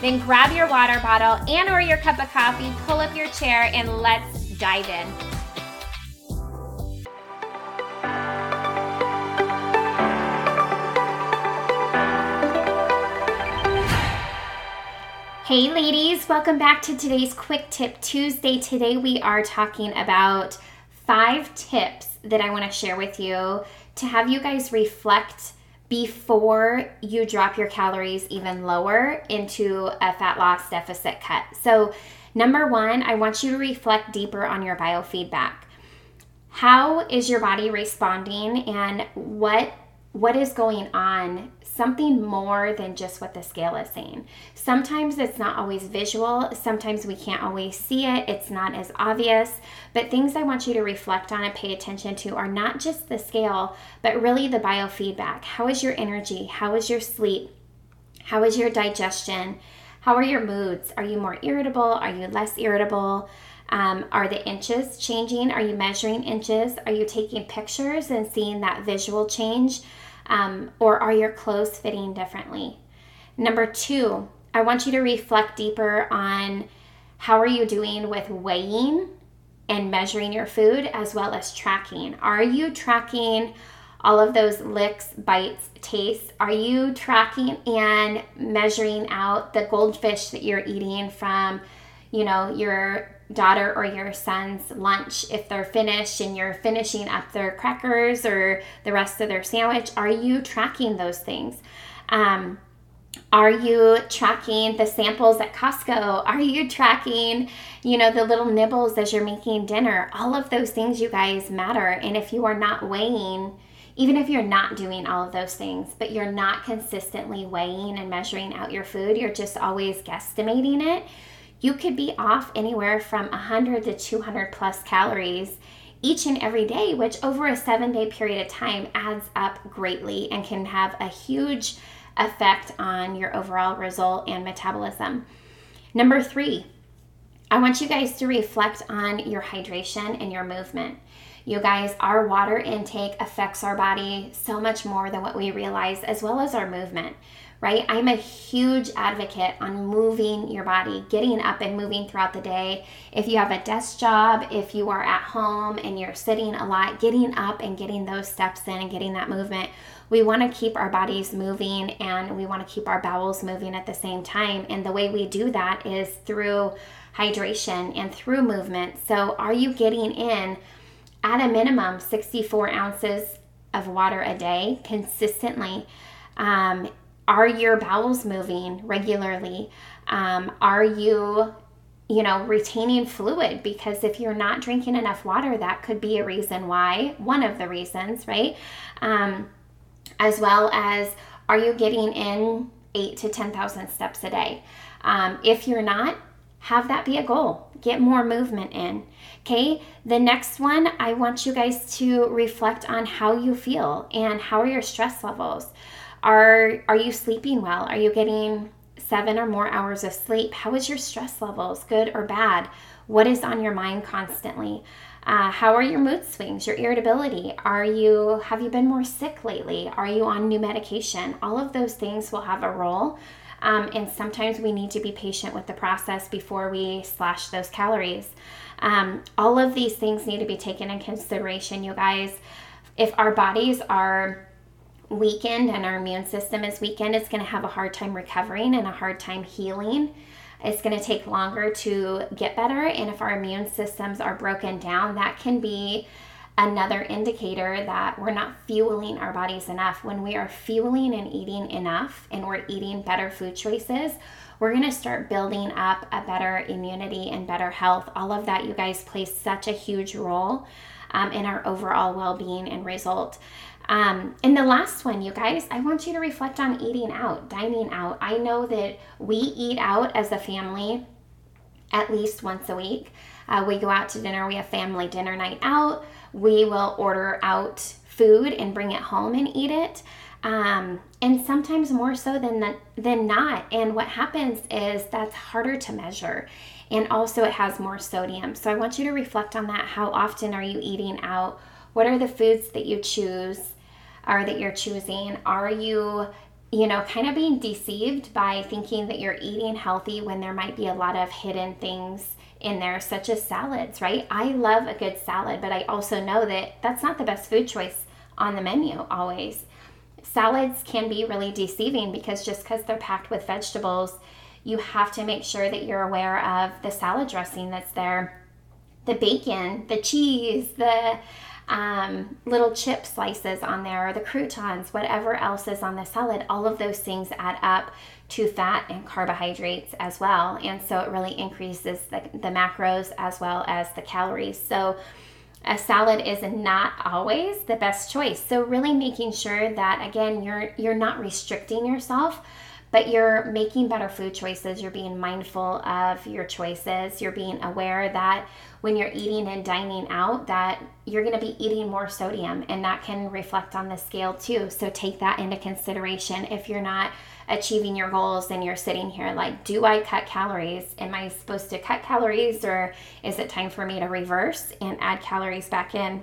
then grab your water bottle and or your cup of coffee, pull up your chair and let's dive in. Hey ladies, welcome back to today's Quick Tip Tuesday. Today we are talking about five tips that I want to share with you to have you guys reflect before you drop your calories even lower into a fat loss deficit cut. So, number one, I want you to reflect deeper on your biofeedback. How is your body responding and what what is going on something more than just what the scale is saying. Sometimes it's not always visual, sometimes we can't always see it, it's not as obvious. But things I want you to reflect on and pay attention to are not just the scale, but really the biofeedback. How is your energy? How is your sleep? How is your digestion? How are your moods? Are you more irritable? Are you less irritable? Um, are the inches changing? Are you measuring inches? Are you taking pictures and seeing that visual change? Um, or are your clothes fitting differently? Number two, I want you to reflect deeper on how are you doing with weighing and measuring your food as well as tracking. Are you tracking all of those licks, bites, tastes? Are you tracking and measuring out the goldfish that you're eating from, you know, your daughter or your son's lunch if they're finished and you're finishing up their crackers or the rest of their sandwich are you tracking those things? Um, are you tracking the samples at costco? Are you tracking you know the little nibbles as you're making dinner? All of those things you guys matter. And if you are not weighing even if you're not doing all of those things, but you're not consistently weighing and measuring out your food, you're just always guesstimating it, you could be off anywhere from 100 to 200 plus calories each and every day, which over a seven day period of time adds up greatly and can have a huge effect on your overall result and metabolism. Number three, I want you guys to reflect on your hydration and your movement. You guys, our water intake affects our body so much more than what we realize, as well as our movement right? I'm a huge advocate on moving your body, getting up and moving throughout the day. If you have a desk job, if you are at home and you're sitting a lot, getting up and getting those steps in and getting that movement. We want to keep our bodies moving and we want to keep our bowels moving at the same time. And the way we do that is through hydration and through movement. So, are you getting in at a minimum 64 ounces of water a day consistently? Um, are your bowels moving regularly? Um, are you, you know, retaining fluid? Because if you're not drinking enough water, that could be a reason why, one of the reasons, right? Um, as well as, are you getting in eight to 10,000 steps a day? Um, if you're not, have that be a goal. Get more movement in. Okay, the next one, I want you guys to reflect on how you feel and how are your stress levels. Are are you sleeping well? Are you getting seven or more hours of sleep? How is your stress levels, good or bad? What is on your mind constantly? Uh, how are your mood swings, your irritability? Are you have you been more sick lately? Are you on new medication? All of those things will have a role. Um, and sometimes we need to be patient with the process before we slash those calories. Um, all of these things need to be taken in consideration, you guys. If our bodies are weakened and our immune system is weakened, it's going to have a hard time recovering and a hard time healing. It's going to take longer to get better. And if our immune systems are broken down, that can be another indicator that we're not fueling our bodies enough. When we are fueling and eating enough and we're eating better food choices, we're going to start building up a better immunity and better health. All of that, you guys, play such a huge role um, in our overall well being and result. Um, and the last one, you guys, I want you to reflect on eating out, dining out. I know that we eat out as a family at least once a week. Uh, we go out to dinner, we have family dinner night out. We will order out food and bring it home and eat it. Um, and sometimes more so than the, than not. And what happens is that's harder to measure, and also it has more sodium. So I want you to reflect on that. How often are you eating out? What are the foods that you choose? or that you're choosing? Are you, you know, kind of being deceived by thinking that you're eating healthy when there might be a lot of hidden things in there, such as salads, right? I love a good salad, but I also know that that's not the best food choice on the menu always. Salads can be really deceiving because just because they're packed with vegetables, you have to make sure that you're aware of the salad dressing that's there, the bacon, the cheese, the um, little chip slices on there, or the croutons, whatever else is on the salad, all of those things add up to fat and carbohydrates as well. And so it really increases the, the macros as well as the calories. So a salad is not always the best choice. So really making sure that again you're you're not restricting yourself but you're making better food choices. You're being mindful of your choices. You're being aware that when you're eating and dining out that you're going to be eating more sodium and that can reflect on the scale too. So take that into consideration if you're not achieving your goals and you're sitting here like, do I cut calories? Am I supposed to cut calories or is it time for me to reverse and add calories back in?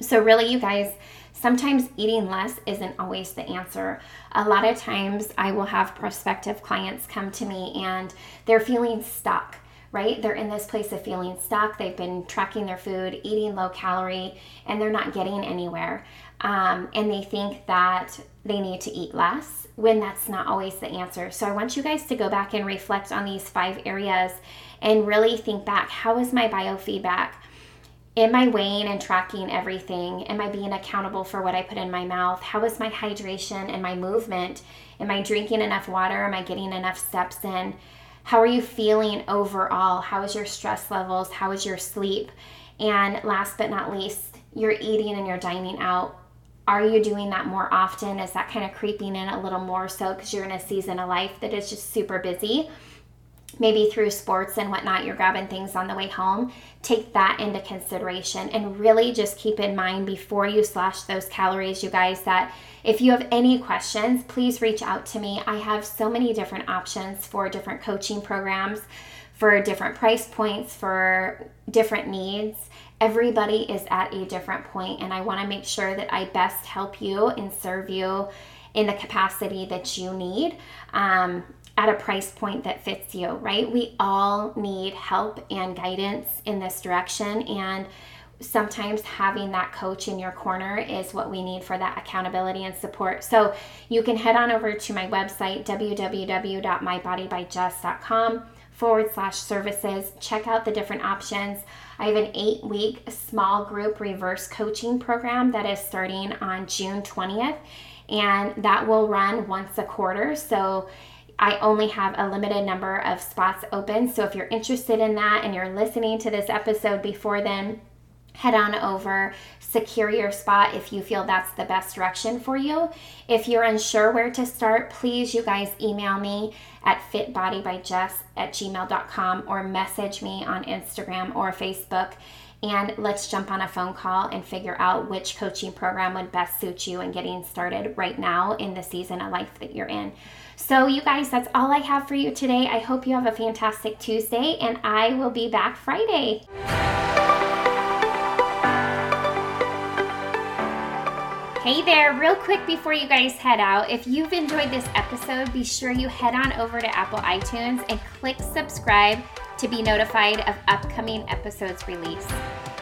So, really, you guys, sometimes eating less isn't always the answer. A lot of times, I will have prospective clients come to me and they're feeling stuck right? They're in this place of feeling stuck. They've been tracking their food, eating low calorie, and they're not getting anywhere. Um, and they think that they need to eat less when that's not always the answer. So I want you guys to go back and reflect on these five areas and really think back how is my biofeedback? Am I weighing and tracking everything? Am I being accountable for what I put in my mouth? How is my hydration and my movement? Am I drinking enough water? Am I getting enough steps in? How are you feeling overall? How is your stress levels? How is your sleep? And last but not least, you're eating and you're dining out. Are you doing that more often? Is that kind of creeping in a little more so because you're in a season of life that is just super busy? Maybe through sports and whatnot, you're grabbing things on the way home, take that into consideration and really just keep in mind before you slash those calories, you guys, that if you have any questions, please reach out to me. I have so many different options for different coaching programs, for different price points, for different needs. Everybody is at a different point, and I want to make sure that I best help you and serve you in the capacity that you need. Um, at a price point that fits you, right? We all need help and guidance in this direction. And sometimes having that coach in your corner is what we need for that accountability and support. So you can head on over to my website, www.mybodybyjess.com forward slash services. Check out the different options. I have an eight week small group reverse coaching program that is starting on June 20th, and that will run once a quarter. So I only have a limited number of spots open. So if you're interested in that and you're listening to this episode before then, head on over, secure your spot if you feel that's the best direction for you. If you're unsure where to start, please, you guys email me at fitbodybyjess at gmail.com or message me on Instagram or Facebook and let's jump on a phone call and figure out which coaching program would best suit you and getting started right now in the season of life that you're in. So, you guys, that's all I have for you today. I hope you have a fantastic Tuesday, and I will be back Friday. Hey there, real quick before you guys head out, if you've enjoyed this episode, be sure you head on over to Apple iTunes and click subscribe to be notified of upcoming episodes released.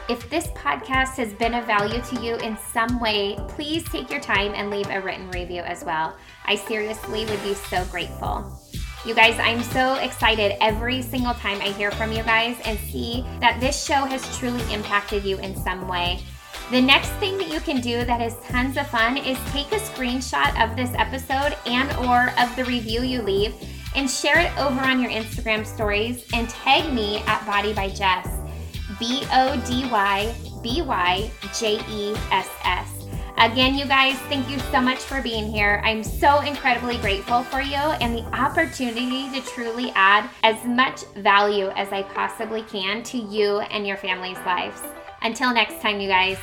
If this podcast has been of value to you in some way, please take your time and leave a written review as well. I seriously would be so grateful. You guys, I'm so excited every single time I hear from you guys and see that this show has truly impacted you in some way. The next thing that you can do that is tons of fun is take a screenshot of this episode and or of the review you leave and share it over on your Instagram stories and tag me at Body by Jess. B O D Y B Y J E S S. Again, you guys, thank you so much for being here. I'm so incredibly grateful for you and the opportunity to truly add as much value as I possibly can to you and your family's lives. Until next time, you guys.